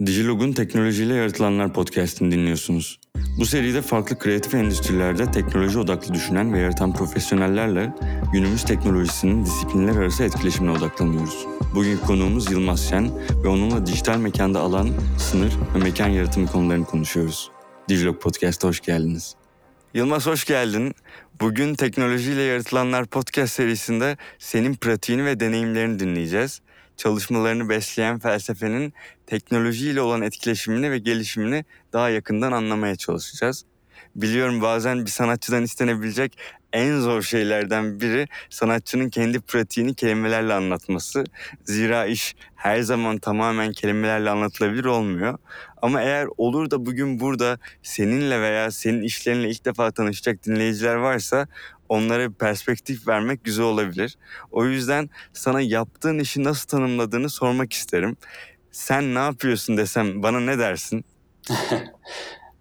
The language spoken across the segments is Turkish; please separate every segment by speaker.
Speaker 1: Digilog'un Teknolojiyle Yaratılanlar podcastini dinliyorsunuz. Bu seride farklı kreatif endüstrilerde teknoloji odaklı düşünen ve yaratan profesyonellerle günümüz teknolojisinin disiplinler arası etkileşimine odaklanıyoruz. Bugün konuğumuz Yılmaz Şen ve onunla dijital mekanda alan, sınır ve mekan yaratımı konularını konuşuyoruz. Digilog Podcast'a hoş geldiniz. Yılmaz hoş geldin. Bugün Teknolojiyle Yaratılanlar podcast serisinde senin pratiğini ve deneyimlerini dinleyeceğiz çalışmalarını besleyen felsefenin teknolojiyle olan etkileşimini ve gelişimini daha yakından anlamaya çalışacağız. Biliyorum bazen bir sanatçıdan istenebilecek en zor şeylerden biri sanatçının kendi pratiğini kelimelerle anlatması. Zira iş her zaman tamamen kelimelerle anlatılabilir olmuyor. Ama eğer olur da bugün burada seninle veya senin işlerinle ilk defa tanışacak dinleyiciler varsa onlara bir perspektif vermek güzel olabilir. O yüzden sana yaptığın işi nasıl tanımladığını sormak isterim. Sen ne yapıyorsun desem bana ne dersin?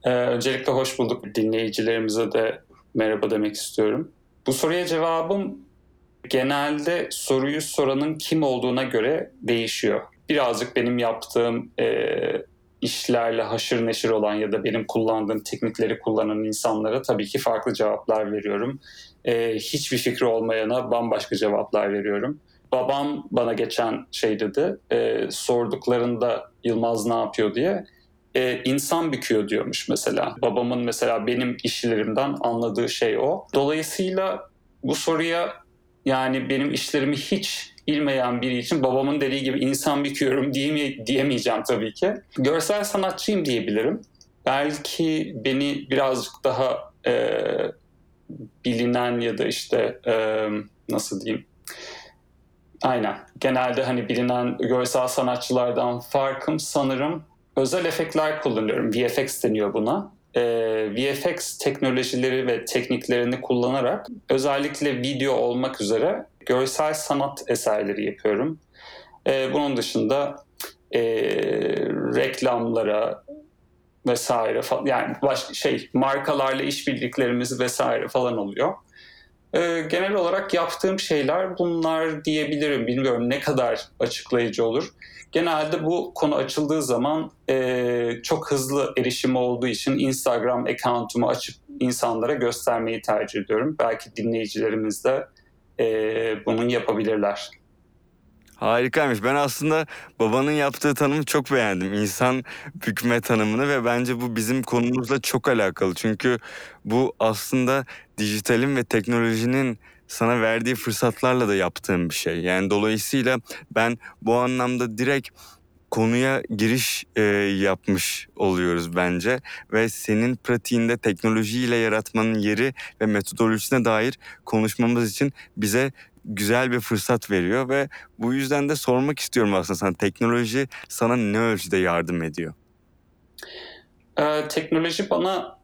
Speaker 2: ee, öncelikle hoş bulduk. Dinleyicilerimize de merhaba demek istiyorum. Bu soruya cevabım genelde soruyu soranın kim olduğuna göre değişiyor. Birazcık benim yaptığım e, işlerle haşır neşir olan ya da benim kullandığım teknikleri kullanan insanlara tabii ki farklı cevaplar veriyorum. Ee, hiçbir fikri olmayana bambaşka cevaplar veriyorum. Babam bana geçen şey dedi, e, sorduklarında Yılmaz ne yapıyor diye e, insan büküyor diyormuş mesela. Babamın mesela benim işlerimden anladığı şey o. Dolayısıyla bu soruya yani benim işlerimi hiç bilmeyen biri için babamın dediği gibi insan büküyorum diyeme, diyemeyeceğim tabii ki. Görsel sanatçıyım diyebilirim. Belki beni birazcık daha e, bilinen ya da işte e, nasıl diyeyim Aynen. Genelde hani bilinen görsel sanatçılardan farkım sanırım özel efektler kullanıyorum. VFX deniyor buna. Ee, VFX teknolojileri ve tekniklerini kullanarak özellikle video olmak üzere görsel sanat eserleri yapıyorum. Ee, bunun dışında e, reklamlara vesaire falan yani başka şey markalarla işbirliklerimiz vesaire falan oluyor. Ee, genel olarak yaptığım şeyler bunlar diyebilirim. Bilmiyorum ne kadar açıklayıcı olur. Genelde bu konu açıldığı zaman e, çok hızlı erişim olduğu için Instagram account'umu açıp insanlara göstermeyi tercih ediyorum. Belki dinleyicilerimiz de e, bunun yapabilirler.
Speaker 1: Harikaymış. Ben aslında babanın yaptığı tanımı çok beğendim. İnsan bükme tanımını ve bence bu bizim konumuzla çok alakalı. Çünkü bu aslında dijitalin ve teknolojinin sana verdiği fırsatlarla da yaptığım bir şey. Yani dolayısıyla ben bu anlamda direkt konuya giriş e, yapmış oluyoruz bence ve senin pratiğinde teknolojiyle yaratmanın yeri ve metodolojisine dair konuşmamız için bize güzel bir fırsat veriyor ve bu yüzden de sormak istiyorum aslında sana teknoloji sana ne ölçüde yardım ediyor?
Speaker 2: Ee, teknoloji bana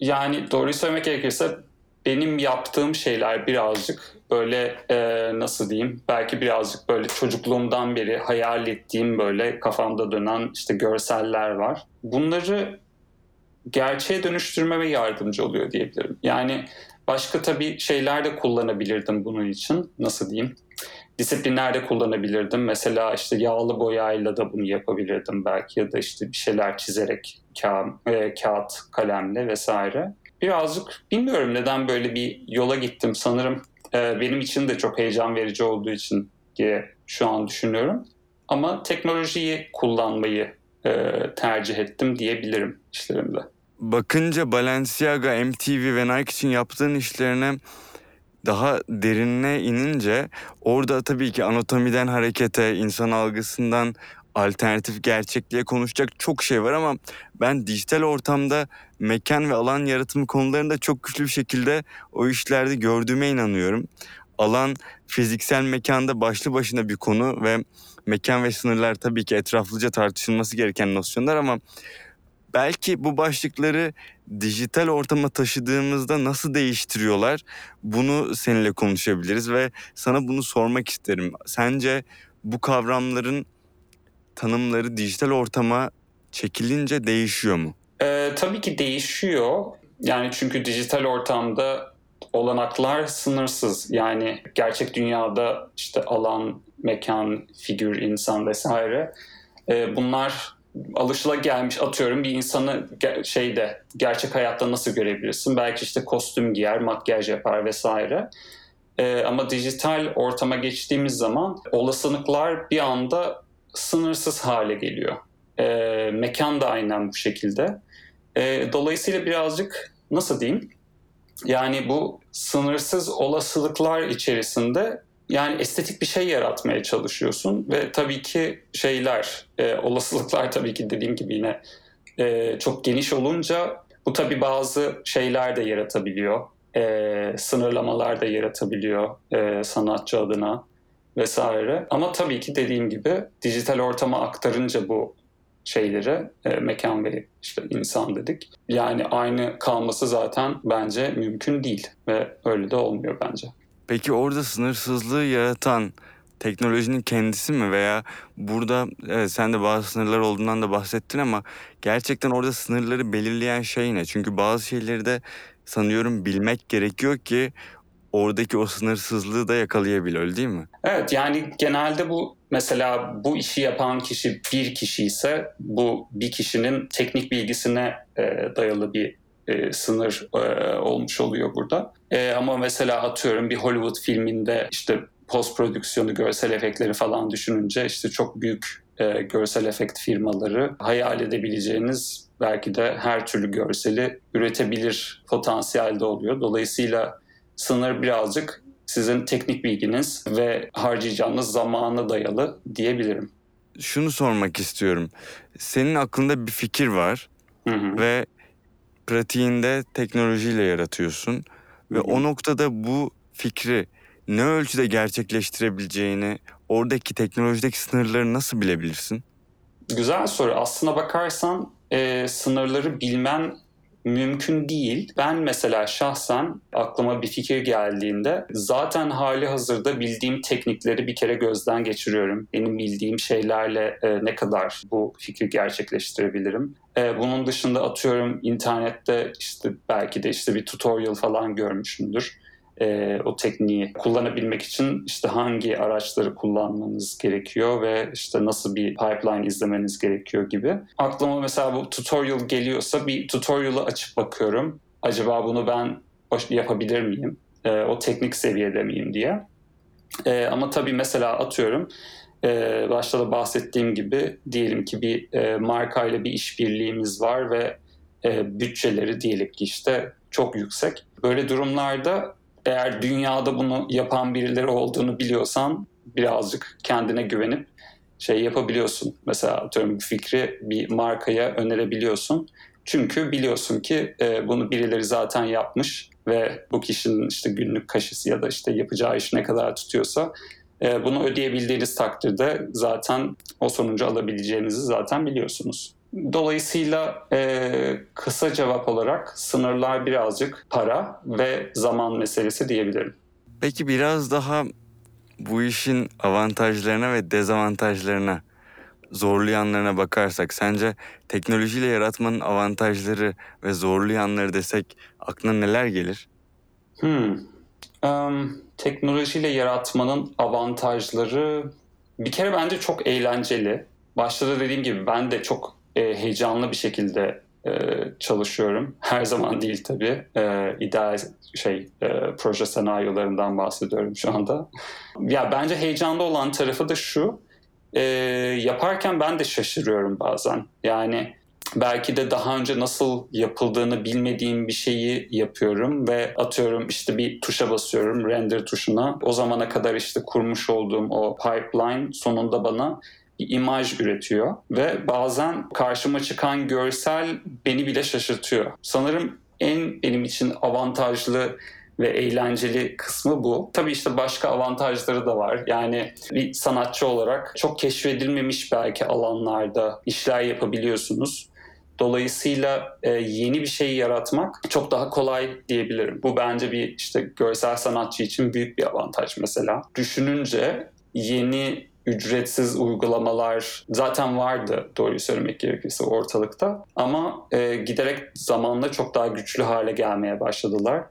Speaker 2: yani doğruyu söylemek gerekirse benim yaptığım şeyler birazcık böyle e, nasıl diyeyim belki birazcık böyle çocukluğumdan beri hayal ettiğim böyle kafamda dönen işte görseller var. Bunları gerçeğe dönüştürmeme yardımcı oluyor diyebilirim. Yani başka tabii şeyler de kullanabilirdim bunun için. Nasıl diyeyim? Disiplinler de kullanabilirdim. Mesela işte yağlı boyayla da bunu yapabilirdim belki ya da işte bir şeyler çizerek ka e, kağıt, kalemle vesaire. Birazcık bilmiyorum neden böyle bir yola gittim. Sanırım e, benim için de çok heyecan verici olduğu için diye şu an düşünüyorum. Ama teknolojiyi kullanmayı e, tercih ettim diyebilirim işlerimde
Speaker 1: bakınca Balenciaga, MTV ve Nike için yaptığın işlerine daha derinine inince orada tabii ki anatomiden harekete, insan algısından alternatif gerçekliğe konuşacak çok şey var ama ben dijital ortamda mekan ve alan yaratımı konularında çok güçlü bir şekilde o işlerde gördüğüme inanıyorum. Alan fiziksel mekanda başlı başına bir konu ve mekan ve sınırlar tabii ki etraflıca tartışılması gereken nosyonlar ama belki bu başlıkları dijital ortama taşıdığımızda nasıl değiştiriyorlar? Bunu seninle konuşabiliriz ve sana bunu sormak isterim. Sence bu kavramların tanımları dijital ortama çekilince değişiyor mu?
Speaker 2: Ee, tabii ki değişiyor. Yani çünkü dijital ortamda olanaklar sınırsız. Yani gerçek dünyada işte alan, mekan, figür, insan vesaire e, bunlar alışıla gelmiş atıyorum bir insanı şeyde gerçek hayatta nasıl görebilirsin? Belki işte kostüm giyer, makyaj yapar vesaire. Ee, ama dijital ortama geçtiğimiz zaman olasılıklar bir anda sınırsız hale geliyor. Ee, mekan da aynen bu şekilde. Ee, dolayısıyla birazcık nasıl diyeyim? Yani bu sınırsız olasılıklar içerisinde yani estetik bir şey yaratmaya çalışıyorsun ve tabii ki şeyler, e, olasılıklar tabii ki dediğim gibi yine e, çok geniş olunca bu tabii bazı şeyler de yaratabiliyor. E, sınırlamalar da yaratabiliyor e, sanatçı adına vesaire. Ama tabii ki dediğim gibi dijital ortama aktarınca bu şeyleri e, mekan ve işte insan dedik. Yani aynı kalması zaten bence mümkün değil ve öyle de olmuyor bence.
Speaker 1: Peki orada sınırsızlığı yaratan teknolojinin kendisi mi veya burada evet, sen de bazı sınırlar olduğundan da bahsettin ama gerçekten orada sınırları belirleyen şey ne? Çünkü bazı şeyleri de sanıyorum bilmek gerekiyor ki oradaki o sınırsızlığı da yakalayabil öyle değil mi?
Speaker 2: Evet yani genelde bu mesela bu işi yapan kişi bir kişi ise bu bir kişinin teknik bilgisine e, dayalı bir e, sınır e, olmuş oluyor burada. E, ama mesela atıyorum bir Hollywood filminde işte post prodüksiyonu, görsel efektleri falan düşününce işte çok büyük e, görsel efekt firmaları hayal edebileceğiniz belki de her türlü görseli üretebilir potansiyelde oluyor. Dolayısıyla sınır birazcık sizin teknik bilginiz ve harcayacağınız zamana dayalı diyebilirim.
Speaker 1: Şunu sormak istiyorum. Senin aklında bir fikir var
Speaker 2: hı hı.
Speaker 1: ve pratiğinde teknolojiyle yaratıyorsun ve o noktada bu fikri ne ölçüde gerçekleştirebileceğini, oradaki teknolojideki sınırları nasıl bilebilirsin?
Speaker 2: Güzel soru. Aslına bakarsan e, sınırları bilmen mümkün değil. Ben mesela şahsen aklıma bir fikir geldiğinde zaten hali hazırda bildiğim teknikleri bir kere gözden geçiriyorum. Benim bildiğim şeylerle e, ne kadar bu fikri gerçekleştirebilirim. E, bunun dışında atıyorum internette işte belki de işte bir tutorial falan görmüşümdür e, o tekniği kullanabilmek için işte hangi araçları kullanmanız gerekiyor ve işte nasıl bir pipeline izlemeniz gerekiyor gibi. Aklıma mesela bu tutorial geliyorsa bir tutorial'ı açıp bakıyorum. Acaba bunu ben yapabilir miyim? E, o teknik seviyede miyim diye. E, ama tabii mesela atıyorum e, başta da bahsettiğim gibi diyelim ki bir e, markayla bir işbirliğimiz var ve e, bütçeleri diyelim ki işte çok yüksek. Böyle durumlarda eğer dünyada bunu yapan birileri olduğunu biliyorsan birazcık kendine güvenip şey yapabiliyorsun. Mesela atıyorum bir fikri bir markaya önerebiliyorsun. Çünkü biliyorsun ki e, bunu birileri zaten yapmış ve bu kişinin işte günlük kaşısı ya da işte yapacağı iş ne kadar tutuyorsa e, bunu ödeyebildiğiniz takdirde zaten o sonucu alabileceğinizi zaten biliyorsunuz. Dolayısıyla e, kısa cevap olarak sınırlar birazcık para ve zaman meselesi diyebilirim.
Speaker 1: Peki biraz daha bu işin avantajlarına ve dezavantajlarına, zorlu yanlarına bakarsak sence teknolojiyle yaratmanın avantajları ve zorlu yanları desek aklına neler gelir?
Speaker 2: Hmm. Um, teknolojiyle yaratmanın avantajları bir kere bence çok eğlenceli. Başta da dediğim gibi ben de çok e, heyecanlı bir şekilde e, çalışıyorum. Her zaman değil tabii. E, ideal şey e, proje senaryolarından bahsediyorum şu anda. Ya bence heyecanlı olan tarafı da şu. E, yaparken ben de şaşırıyorum bazen. Yani belki de daha önce nasıl yapıldığını bilmediğim bir şeyi yapıyorum ve atıyorum işte bir tuşa basıyorum render tuşuna. O zamana kadar işte kurmuş olduğum o pipeline sonunda bana imaj üretiyor ve bazen karşıma çıkan görsel beni bile şaşırtıyor. Sanırım en benim için avantajlı ve eğlenceli kısmı bu. Tabii işte başka avantajları da var. Yani bir sanatçı olarak çok keşfedilmemiş belki alanlarda işler yapabiliyorsunuz. Dolayısıyla e, yeni bir şey yaratmak çok daha kolay diyebilirim. Bu bence bir işte görsel sanatçı için büyük bir avantaj mesela. Düşününce yeni ücretsiz uygulamalar zaten vardı doğruyu söylemek gerekirse ortalıkta. Ama e, giderek zamanla çok daha güçlü hale gelmeye başladılar.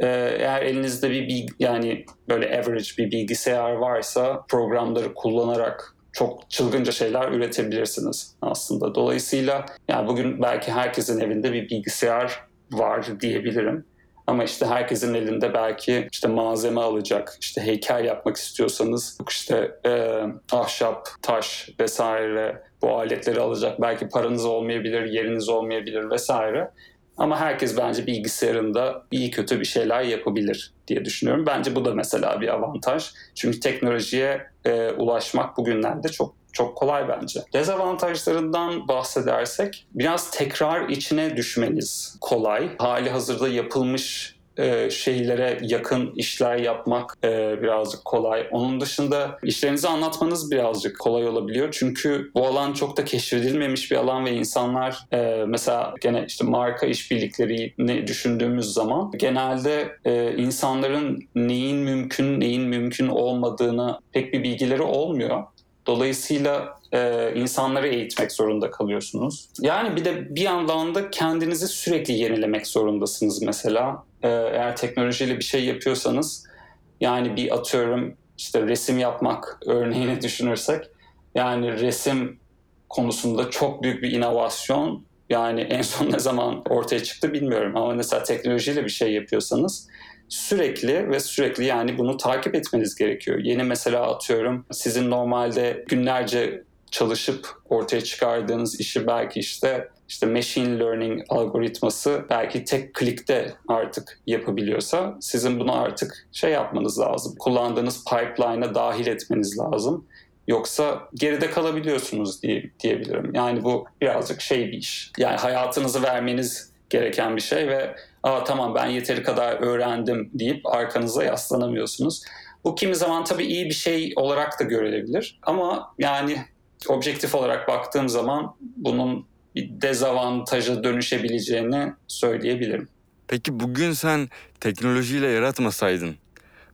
Speaker 2: E, eğer elinizde bir yani böyle average bir bilgisayar varsa programları kullanarak çok çılgınca şeyler üretebilirsiniz aslında. Dolayısıyla yani bugün belki herkesin evinde bir bilgisayar var diyebilirim. Ama işte herkesin elinde belki işte malzeme alacak, işte heykel yapmak istiyorsanız işte e, ahşap, taş vesaire bu aletleri alacak. Belki paranız olmayabilir, yeriniz olmayabilir vesaire. Ama herkes bence bilgisayarında iyi kötü bir şeyler yapabilir diye düşünüyorum. Bence bu da mesela bir avantaj. Çünkü teknolojiye e, ulaşmak bugünlerde çok çok kolay bence. Dezavantajlarından bahsedersek biraz tekrar içine düşmeniz kolay. Hali hazırda yapılmış e, şeylere yakın işler yapmak e, birazcık kolay. Onun dışında işlerinizi anlatmanız birazcık kolay olabiliyor. Çünkü bu alan çok da keşfedilmemiş bir alan ve insanlar e, mesela gene işte marka işbirliklerini düşündüğümüz zaman genelde e, insanların neyin mümkün neyin mümkün olmadığını pek bir bilgileri olmuyor. Dolayısıyla e, insanları eğitmek zorunda kalıyorsunuz. Yani bir de bir yandan da kendinizi sürekli yenilemek zorundasınız mesela. E, eğer teknolojiyle bir şey yapıyorsanız yani bir atıyorum işte resim yapmak örneğini düşünürsek yani resim konusunda çok büyük bir inovasyon yani en son ne zaman ortaya çıktı bilmiyorum ama mesela teknolojiyle bir şey yapıyorsanız sürekli ve sürekli yani bunu takip etmeniz gerekiyor. Yeni mesela atıyorum sizin normalde günlerce çalışıp ortaya çıkardığınız işi belki işte işte machine learning algoritması belki tek klikte artık yapabiliyorsa sizin bunu artık şey yapmanız lazım. Kullandığınız pipeline'a dahil etmeniz lazım. Yoksa geride kalabiliyorsunuz diye, diyebilirim. Yani bu birazcık şey bir iş. Yani hayatınızı vermeniz gereken bir şey ve Aa, tamam ben yeteri kadar öğrendim deyip arkanıza yaslanamıyorsunuz. Bu kimi zaman tabii iyi bir şey olarak da görülebilir. Ama yani objektif olarak baktığım zaman bunun bir dezavantaja dönüşebileceğini söyleyebilirim.
Speaker 1: Peki bugün sen teknolojiyle yaratmasaydın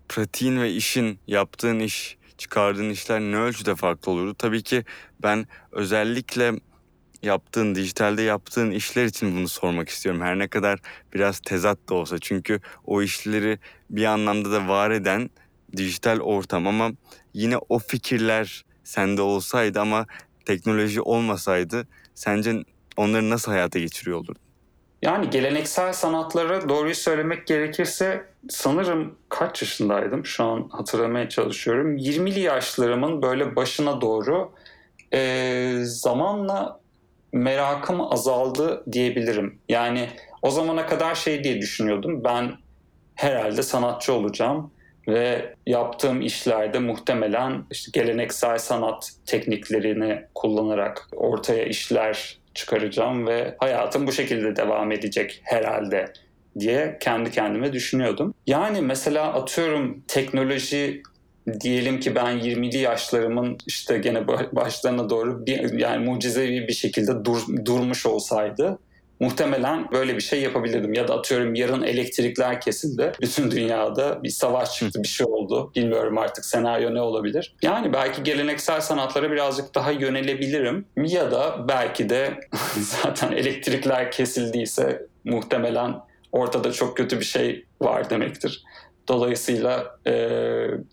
Speaker 1: pratiğin ve işin, yaptığın iş, çıkardığın işler ne ölçüde farklı olurdu? Tabii ki ben özellikle yaptığın, dijitalde yaptığın işler için bunu sormak istiyorum. Her ne kadar biraz tezat da olsa. Çünkü o işleri bir anlamda da var eden dijital ortam ama yine o fikirler sende olsaydı ama teknoloji olmasaydı sence onları nasıl hayata geçiriyor olurdun?
Speaker 2: Yani geleneksel sanatlara doğruyu söylemek gerekirse sanırım kaç yaşındaydım şu an hatırlamaya çalışıyorum. 20'li yaşlarımın böyle başına doğru e, zamanla merakım azaldı diyebilirim. Yani o zamana kadar şey diye düşünüyordum. Ben herhalde sanatçı olacağım ve yaptığım işlerde muhtemelen işte geleneksel sanat tekniklerini kullanarak ortaya işler çıkaracağım ve hayatım bu şekilde devam edecek herhalde diye kendi kendime düşünüyordum. Yani mesela atıyorum teknoloji diyelim ki ben 20'li yaşlarımın işte gene başlarına doğru bir, yani mucizevi bir şekilde dur, durmuş olsaydı muhtemelen böyle bir şey yapabilirdim. Ya da atıyorum yarın elektrikler kesildi. Bütün dünyada bir savaş çıktı, bir şey oldu. Bilmiyorum artık senaryo ne olabilir. Yani belki geleneksel sanatlara birazcık daha yönelebilirim. Ya da belki de zaten elektrikler kesildiyse muhtemelen ortada çok kötü bir şey var demektir. Dolayısıyla e,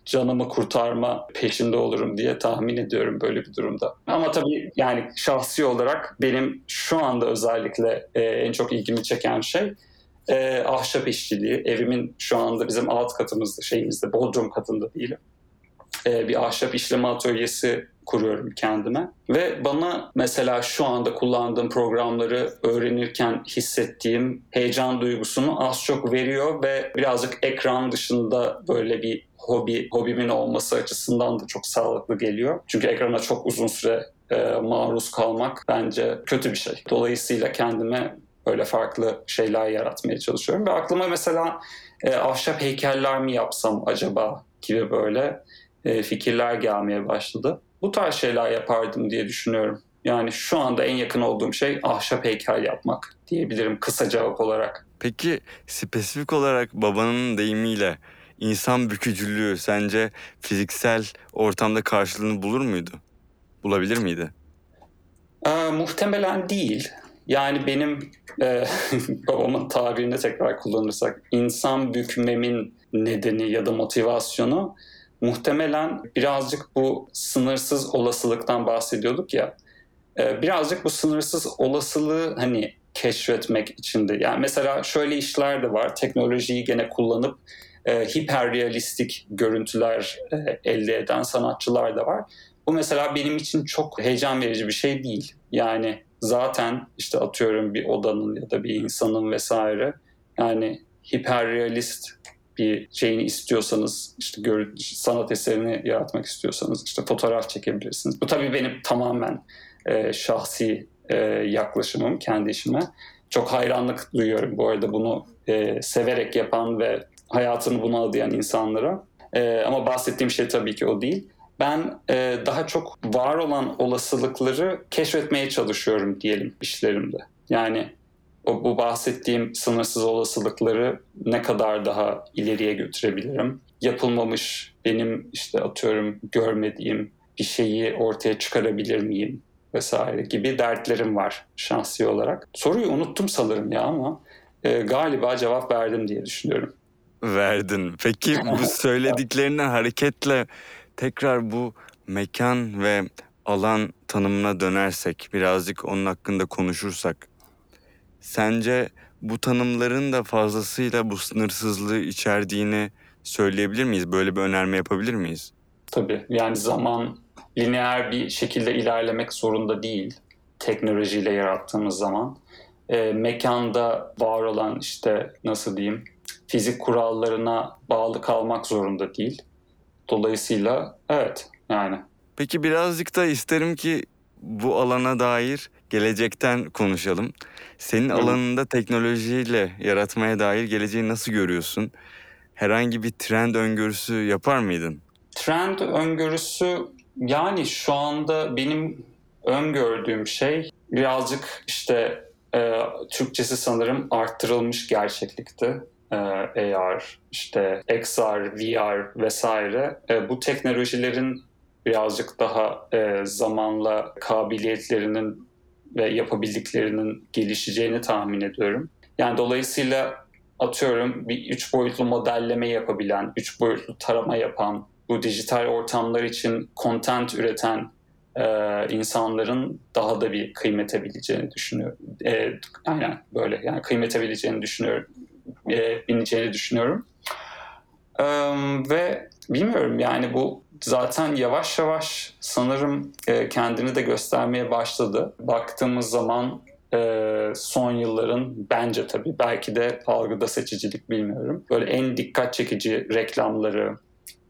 Speaker 2: canımı kurtarma peşinde olurum diye tahmin ediyorum böyle bir durumda. Ama tabii yani şahsi olarak benim şu anda özellikle e, en çok ilgimi çeken şey e, ahşap işçiliği. Evimin şu anda bizim alt katımızda, şeyimizde, bodrum katında değilim. E, bir ahşap işleme atölyesi kuruyorum kendime. Ve bana mesela şu anda kullandığım programları öğrenirken hissettiğim heyecan duygusunu az çok veriyor ve birazcık ekran dışında böyle bir hobi, hobimin olması açısından da çok sağlıklı geliyor. Çünkü ekrana çok uzun süre e, maruz kalmak bence kötü bir şey. Dolayısıyla kendime böyle farklı şeyler yaratmaya çalışıyorum. Ve aklıma mesela e, ahşap heykeller mi yapsam acaba gibi böyle e, fikirler gelmeye başladı bu tarz şeyler yapardım diye düşünüyorum. Yani şu anda en yakın olduğum şey ahşap heykel yapmak diyebilirim kısa cevap olarak.
Speaker 1: Peki spesifik olarak babanın deyimiyle insan bükücülüğü sence fiziksel ortamda karşılığını bulur muydu? Bulabilir miydi?
Speaker 2: Ee, muhtemelen değil. Yani benim e, babamın tabirini tekrar kullanırsak insan bükmemin nedeni ya da motivasyonu muhtemelen birazcık bu sınırsız olasılıktan bahsediyorduk ya. E, birazcık bu sınırsız olasılığı hani keşfetmek içinde. Yani mesela şöyle işler de var. Teknolojiyi gene kullanıp e, hiperrealistik görüntüler e, elde eden sanatçılar da var. Bu mesela benim için çok heyecan verici bir şey değil. Yani zaten işte atıyorum bir odanın ya da bir insanın vesaire yani hiperrealist bir şeyini istiyorsanız işte sanat eserini yaratmak istiyorsanız işte fotoğraf çekebilirsiniz. Bu tabii benim tamamen e, şahsi e, yaklaşımım kendi işime. Çok hayranlık duyuyorum bu arada bunu e, severek yapan ve hayatını buna adayan insanlara. E, ama bahsettiğim şey tabii ki o değil. Ben e, daha çok var olan olasılıkları keşfetmeye çalışıyorum diyelim işlerimde. Yani o, bu bahsettiğim sınırsız olasılıkları ne kadar daha ileriye götürebilirim? Yapılmamış benim işte atıyorum görmediğim bir şeyi ortaya çıkarabilir miyim? vesaire gibi dertlerim var şahsi olarak. Soruyu unuttum sanırım ya ama e, galiba cevap verdim diye düşünüyorum.
Speaker 1: Verdin. Peki bu söylediklerinden hareketle tekrar bu mekan ve alan tanımına dönersek, birazcık onun hakkında konuşursak. Sence bu tanımların da fazlasıyla bu sınırsızlığı içerdiğini söyleyebilir miyiz? Böyle bir önerme yapabilir miyiz?
Speaker 2: Tabii. Yani zaman lineer bir şekilde ilerlemek zorunda değil teknolojiyle yarattığımız zaman. E, mekanda var olan işte nasıl diyeyim fizik kurallarına bağlı kalmak zorunda değil. Dolayısıyla evet yani.
Speaker 1: Peki birazcık da isterim ki bu alana dair gelecekten konuşalım. Senin Hı. alanında teknolojiyle yaratmaya dair geleceği nasıl görüyorsun? Herhangi bir trend öngörüsü yapar mıydın?
Speaker 2: Trend öngörüsü yani şu anda benim öngördüğüm şey birazcık işte e, Türkçesi sanırım arttırılmış gerçeklikti. E, AR, işte XR, VR vesaire. E, bu teknolojilerin birazcık daha e, zamanla kabiliyetlerinin ve yapabildiklerinin gelişeceğini tahmin ediyorum. Yani dolayısıyla atıyorum bir üç boyutlu modelleme yapabilen, üç boyutlu tarama yapan, bu dijital ortamlar için content üreten e, insanların daha da bir kıymete bileceğini düşünüyorum. E, aynen böyle yani kıymete bileceğini düşünüyorum. E, bineceğini düşünüyorum. E, ve bilmiyorum yani bu zaten yavaş yavaş sanırım e, kendini de göstermeye başladı. Baktığımız zaman e, son yılların bence tabii belki de algıda seçicilik bilmiyorum. Böyle en dikkat çekici reklamları,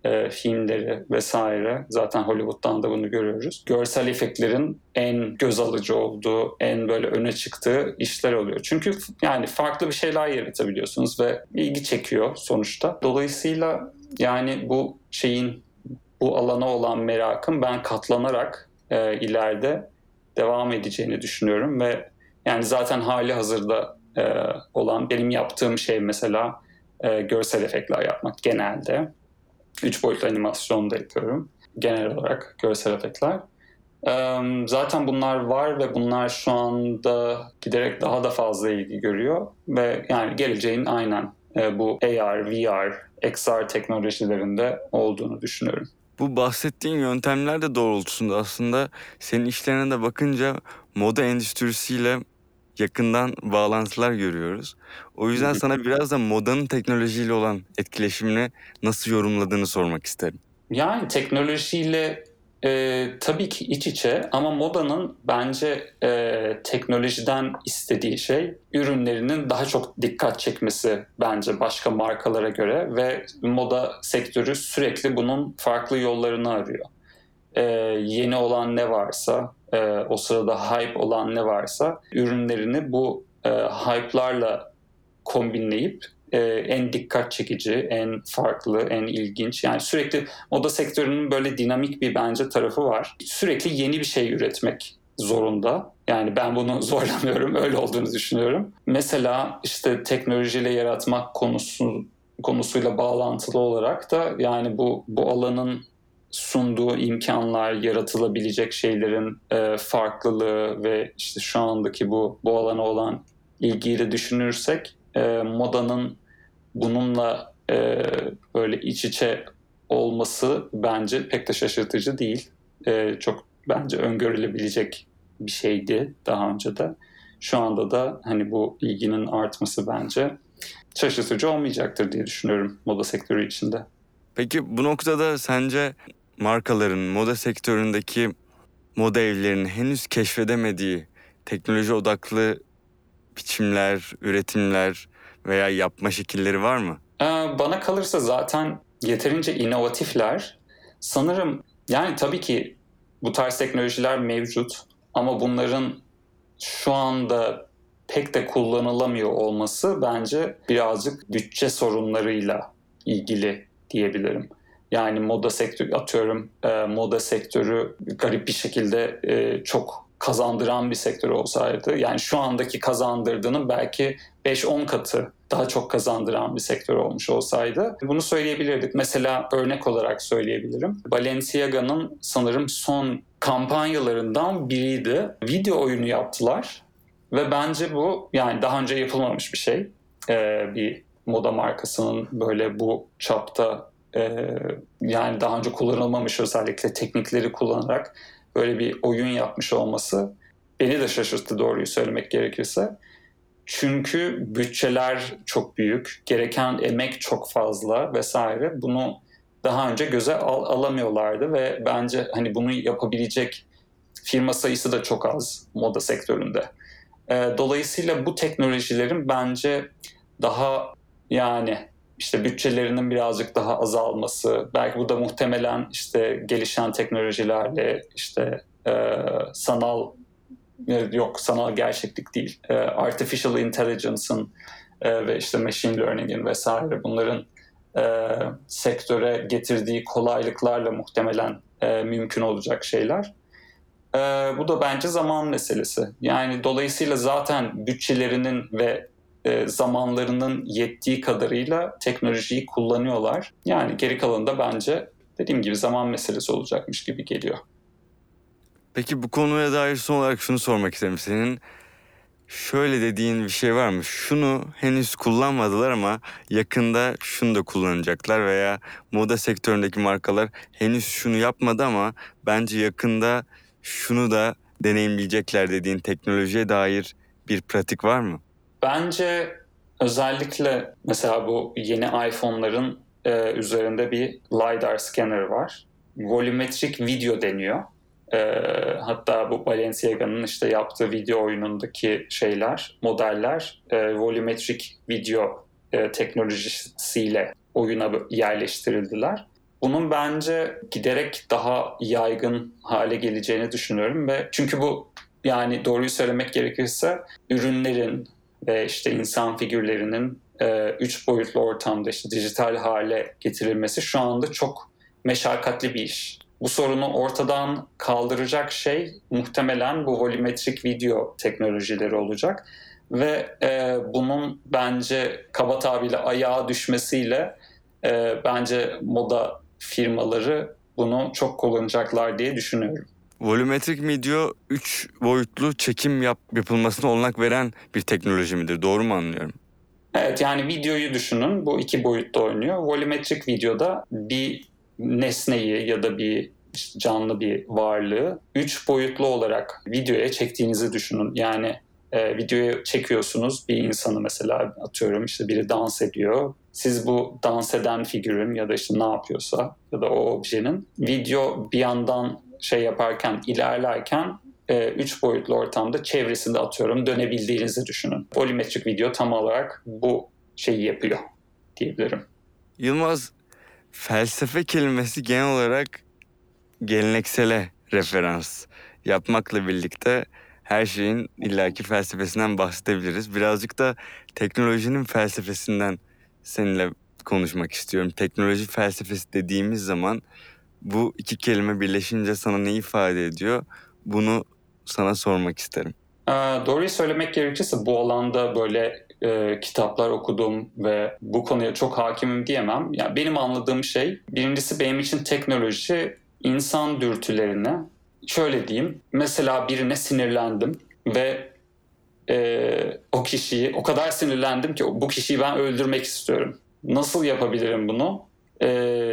Speaker 2: e, filmleri vesaire zaten Hollywood'dan da bunu görüyoruz. Görsel efektlerin en göz alıcı olduğu, en böyle öne çıktığı işler oluyor. Çünkü yani farklı bir şeyler yaratabiliyorsunuz ve ilgi çekiyor sonuçta. Dolayısıyla yani bu şeyin bu alana olan merakım ben katlanarak e, ileride devam edeceğini düşünüyorum ve yani zaten hali hazırda e, olan benim yaptığım şey mesela e, görsel efektler yapmak genelde. Üç boyutlu animasyon da yapıyorum. Genel olarak görsel efektler. Zaten bunlar var ve bunlar şu anda giderek daha da fazla ilgi görüyor. Ve yani geleceğin aynen bu AR, VR, XR teknolojilerinde olduğunu düşünüyorum.
Speaker 1: Bu bahsettiğin yöntemler de doğrultusunda aslında senin işlerine de bakınca moda endüstrisiyle yakından bağlantılar görüyoruz. O yüzden sana biraz da modanın teknolojiyle olan etkileşimini nasıl yorumladığını sormak isterim.
Speaker 2: Yani teknolojiyle e, tabii ki iç içe ama modanın bence e, teknolojiden istediği şey ürünlerinin daha çok dikkat çekmesi bence başka markalara göre ve moda sektörü sürekli bunun farklı yollarını arıyor. E, yeni olan ne varsa e, o sırada hype olan ne varsa ürünlerini bu e, hype'larla kombinleyip e, en dikkat çekici, en farklı, en ilginç. Yani sürekli moda sektörünün böyle dinamik bir bence tarafı var. Sürekli yeni bir şey üretmek zorunda. Yani ben bunu zorlamıyorum, öyle olduğunu düşünüyorum. Mesela işte teknolojiyle yaratmak konusu konusuyla bağlantılı olarak da yani bu bu alanın sunduğu imkanlar, yaratılabilecek şeylerin e, farklılığı ve işte şu andaki bu bu alana olan ilgiyi de düşünürsek e, modanın bununla e, böyle iç içe olması bence pek de şaşırtıcı değil. E, çok bence öngörülebilecek bir şeydi daha önce de. Şu anda da hani bu ilginin artması bence şaşırtıcı olmayacaktır diye düşünüyorum moda sektörü içinde.
Speaker 1: Peki bu noktada sence markaların moda sektöründeki moda evlerinin henüz keşfedemediği teknoloji odaklı biçimler, üretimler veya yapma şekilleri var mı?
Speaker 2: Ee, bana kalırsa zaten yeterince inovatifler. Sanırım yani tabii ki bu tarz teknolojiler mevcut ama bunların şu anda pek de kullanılamıyor olması bence birazcık bütçe sorunlarıyla ilgili diyebilirim. Yani moda sektörü atıyorum e, moda sektörü garip bir şekilde e, çok kazandıran bir sektör olsaydı yani şu andaki kazandırdığının belki 5-10 katı daha çok kazandıran bir sektör olmuş olsaydı bunu söyleyebilirdik. Mesela örnek olarak söyleyebilirim. Balenciaga'nın sanırım son kampanyalarından biriydi. Video oyunu yaptılar ve bence bu yani daha önce yapılmamış bir şey. Ee, bir moda markasının böyle bu çapta e, yani daha önce kullanılmamış özellikle teknikleri kullanarak böyle bir oyun yapmış olması beni de şaşırttı doğruyu söylemek gerekirse. Çünkü bütçeler çok büyük, gereken emek çok fazla vesaire. Bunu daha önce göze al- alamıyorlardı ve bence hani bunu yapabilecek firma sayısı da çok az moda sektöründe. E, dolayısıyla bu teknolojilerin bence daha yani işte bütçelerinin birazcık daha azalması, belki bu da muhtemelen işte gelişen teknolojilerle işte e, sanal yok sanal gerçeklik değil, e, artificial intelligence'ın e, ve işte machine learning'in vesaire bunların e, sektöre getirdiği kolaylıklarla muhtemelen e, mümkün olacak şeyler. E, bu da bence zaman meselesi. Yani dolayısıyla zaten bütçelerinin ve e, zamanlarının yettiği kadarıyla teknolojiyi kullanıyorlar. Yani geri kalanında bence dediğim gibi zaman meselesi olacakmış gibi geliyor.
Speaker 1: Peki bu konuya dair son olarak şunu sormak isterim. Senin şöyle dediğin bir şey var mı? Şunu henüz kullanmadılar ama yakında şunu da kullanacaklar veya moda sektöründeki markalar henüz şunu yapmadı ama bence yakında şunu da deneyimleyecekler dediğin teknolojiye dair bir pratik var mı?
Speaker 2: Bence özellikle mesela bu yeni iPhone'ların e, üzerinde bir LiDAR scanner var. Volumetrik video deniyor. E, hatta bu Balenciaga'nın işte yaptığı video oyunundaki şeyler, modeller e, volumetrik video e, teknolojisiyle oyuna yerleştirildiler. Bunun bence giderek daha yaygın hale geleceğini düşünüyorum ve çünkü bu yani doğruyu söylemek gerekirse ürünlerin ve işte insan figürlerinin e, üç boyutlu ortamda işte dijital hale getirilmesi şu anda çok meşakkatli bir iş. Bu sorunu ortadan kaldıracak şey muhtemelen bu volumetrik video teknolojileri olacak ve e, bunun bence kaba tabirle ayağa düşmesiyle e, bence moda firmaları bunu çok kullanacaklar diye düşünüyorum.
Speaker 1: Volumetrik video 3 boyutlu çekim yap, yapılmasına olanak veren bir teknoloji midir? Doğru mu anlıyorum?
Speaker 2: Evet yani videoyu düşünün. Bu iki boyutta oynuyor. Volumetrik videoda bir nesneyi ya da bir canlı bir varlığı üç boyutlu olarak videoya çektiğinizi düşünün. Yani e, videoya çekiyorsunuz bir insanı mesela atıyorum işte biri dans ediyor. Siz bu dans eden figürün ya da işte ne yapıyorsa ya da o objenin video bir yandan şey yaparken ilerlerken e, üç boyutlu ortamda çevresinde atıyorum dönebildiğinizi düşünün. Volumetrik video tam olarak bu şeyi yapıyor diyebilirim.
Speaker 1: Yılmaz felsefe kelimesi genel olarak geleneksele referans yapmakla birlikte her şeyin illaki felsefesinden bahsedebiliriz. Birazcık da teknolojinin felsefesinden seninle konuşmak istiyorum. Teknoloji felsefesi dediğimiz zaman bu iki kelime birleşince sana ne ifade ediyor? Bunu sana sormak isterim.
Speaker 2: Ee, doğruyu söylemek gerekirse bu alanda böyle e, kitaplar okudum ve bu konuya çok hakimim diyemem. Yani benim anladığım şey birincisi benim için teknoloji insan dürtülerini şöyle diyeyim mesela birine sinirlendim ve e, o kişiyi o kadar sinirlendim ki bu kişiyi ben öldürmek istiyorum. Nasıl yapabilirim bunu? E,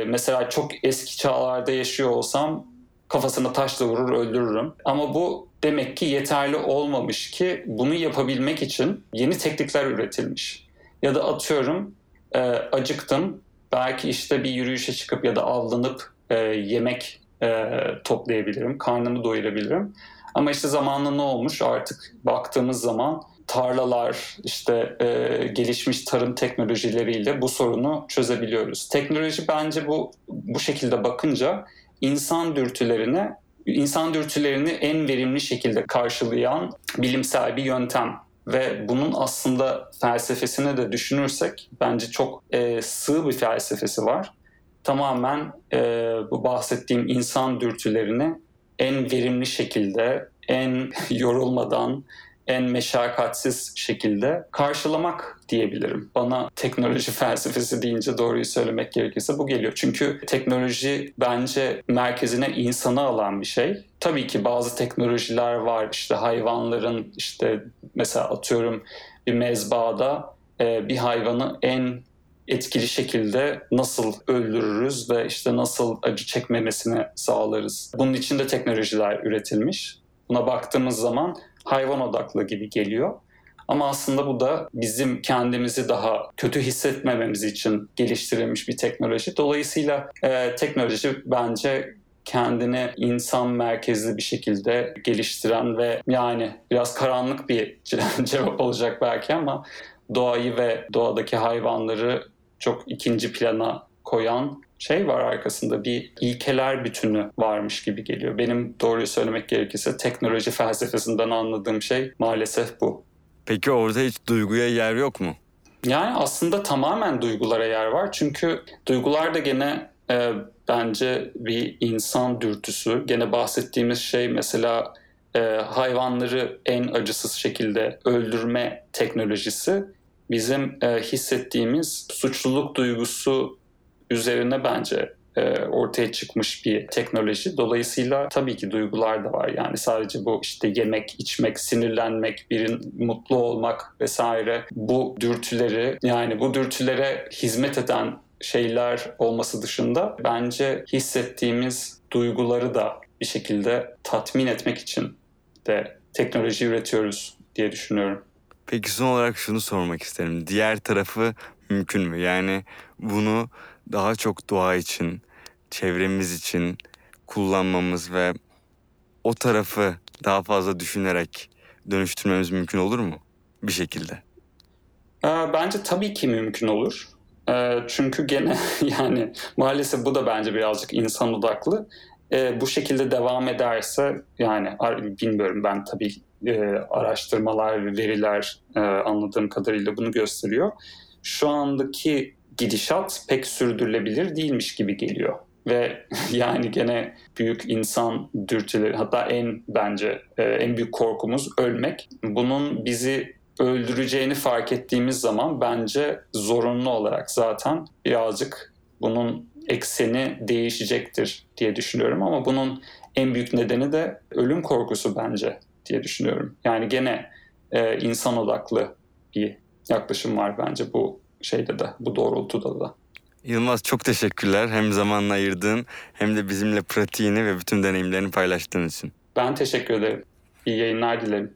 Speaker 2: mesela çok eski çağlarda yaşıyor olsam kafasına taşla vurur öldürürüm. Ama bu demek ki yeterli olmamış ki bunu yapabilmek için yeni teknikler üretilmiş. Ya da atıyorum e, acıktım belki işte bir yürüyüşe çıkıp ya da avlanıp e, yemek e, toplayabilirim, karnımı doyurabilirim. Ama işte zamanla ne olmuş artık baktığımız zaman tarlalar, işte e, gelişmiş tarım teknolojileriyle bu sorunu çözebiliyoruz. Teknoloji bence bu bu şekilde bakınca insan dürtülerine insan dürtülerini en verimli şekilde karşılayan bilimsel bir yöntem ve bunun aslında felsefesini de düşünürsek bence çok e, sığ bir felsefesi var. Tamamen e, bu bahsettiğim insan dürtülerini en verimli şekilde, en yorulmadan, en meşakkatsiz şekilde karşılamak diyebilirim. Bana teknoloji felsefesi deyince doğruyu söylemek gerekirse bu geliyor. Çünkü teknoloji bence merkezine insanı alan bir şey. Tabii ki bazı teknolojiler var işte hayvanların işte mesela atıyorum bir mezbada bir hayvanı en etkili şekilde nasıl öldürürüz ve işte nasıl acı çekmemesini sağlarız. Bunun için de teknolojiler üretilmiş. Buna baktığımız zaman hayvan odaklı gibi geliyor. Ama aslında bu da bizim kendimizi daha kötü hissetmememiz için geliştirilmiş bir teknoloji. Dolayısıyla e, teknoloji bence kendini insan merkezli bir şekilde geliştiren ve yani biraz karanlık bir cevap olacak belki ama doğayı ve doğadaki hayvanları çok ikinci plana koyan şey var arkasında bir ilkeler bütünü varmış gibi geliyor. Benim doğruyu söylemek gerekirse teknoloji felsefesinden anladığım şey maalesef bu.
Speaker 1: Peki orada hiç duyguya yer yok mu?
Speaker 2: Yani aslında tamamen duygulara yer var. Çünkü duygular da gene e, bence bir insan dürtüsü. Gene bahsettiğimiz şey mesela e, hayvanları en acısız şekilde öldürme teknolojisi bizim e, hissettiğimiz suçluluk duygusu üzerine bence e, ortaya çıkmış bir teknoloji. Dolayısıyla tabii ki duygular da var. Yani sadece bu işte yemek, içmek, sinirlenmek, birin mutlu olmak vesaire bu dürtüleri yani bu dürtülere hizmet eden şeyler olması dışında bence hissettiğimiz duyguları da bir şekilde tatmin etmek için de teknoloji üretiyoruz diye düşünüyorum.
Speaker 1: Peki son olarak şunu sormak isterim. Diğer tarafı mümkün mü? Yani bunu daha çok doğa için, çevremiz için kullanmamız ve o tarafı daha fazla düşünerek dönüştürmemiz mümkün olur mu bir şekilde?
Speaker 2: Ee, bence tabii ki mümkün olur. Ee, çünkü gene yani maalesef bu da bence birazcık insan odaklı. Ee, bu şekilde devam ederse yani bilmiyorum ben tabii e, araştırmalar, veriler e, anladığım kadarıyla bunu gösteriyor. Şu andaki gidişat pek sürdürülebilir değilmiş gibi geliyor. Ve yani gene büyük insan dürtüleri hatta en bence e, en büyük korkumuz ölmek. Bunun bizi öldüreceğini fark ettiğimiz zaman bence zorunlu olarak zaten birazcık bunun ekseni değişecektir diye düşünüyorum ama bunun en büyük nedeni de ölüm korkusu bence diye düşünüyorum. Yani gene e, insan odaklı bir yaklaşım var bence bu şeyde de bu doğrultuda da.
Speaker 1: Yılmaz çok teşekkürler. Hem zamanla ayırdığın hem de bizimle pratiğini ve bütün deneyimlerini paylaştığın için.
Speaker 2: Ben teşekkür ederim. İyi yayınlar dilerim.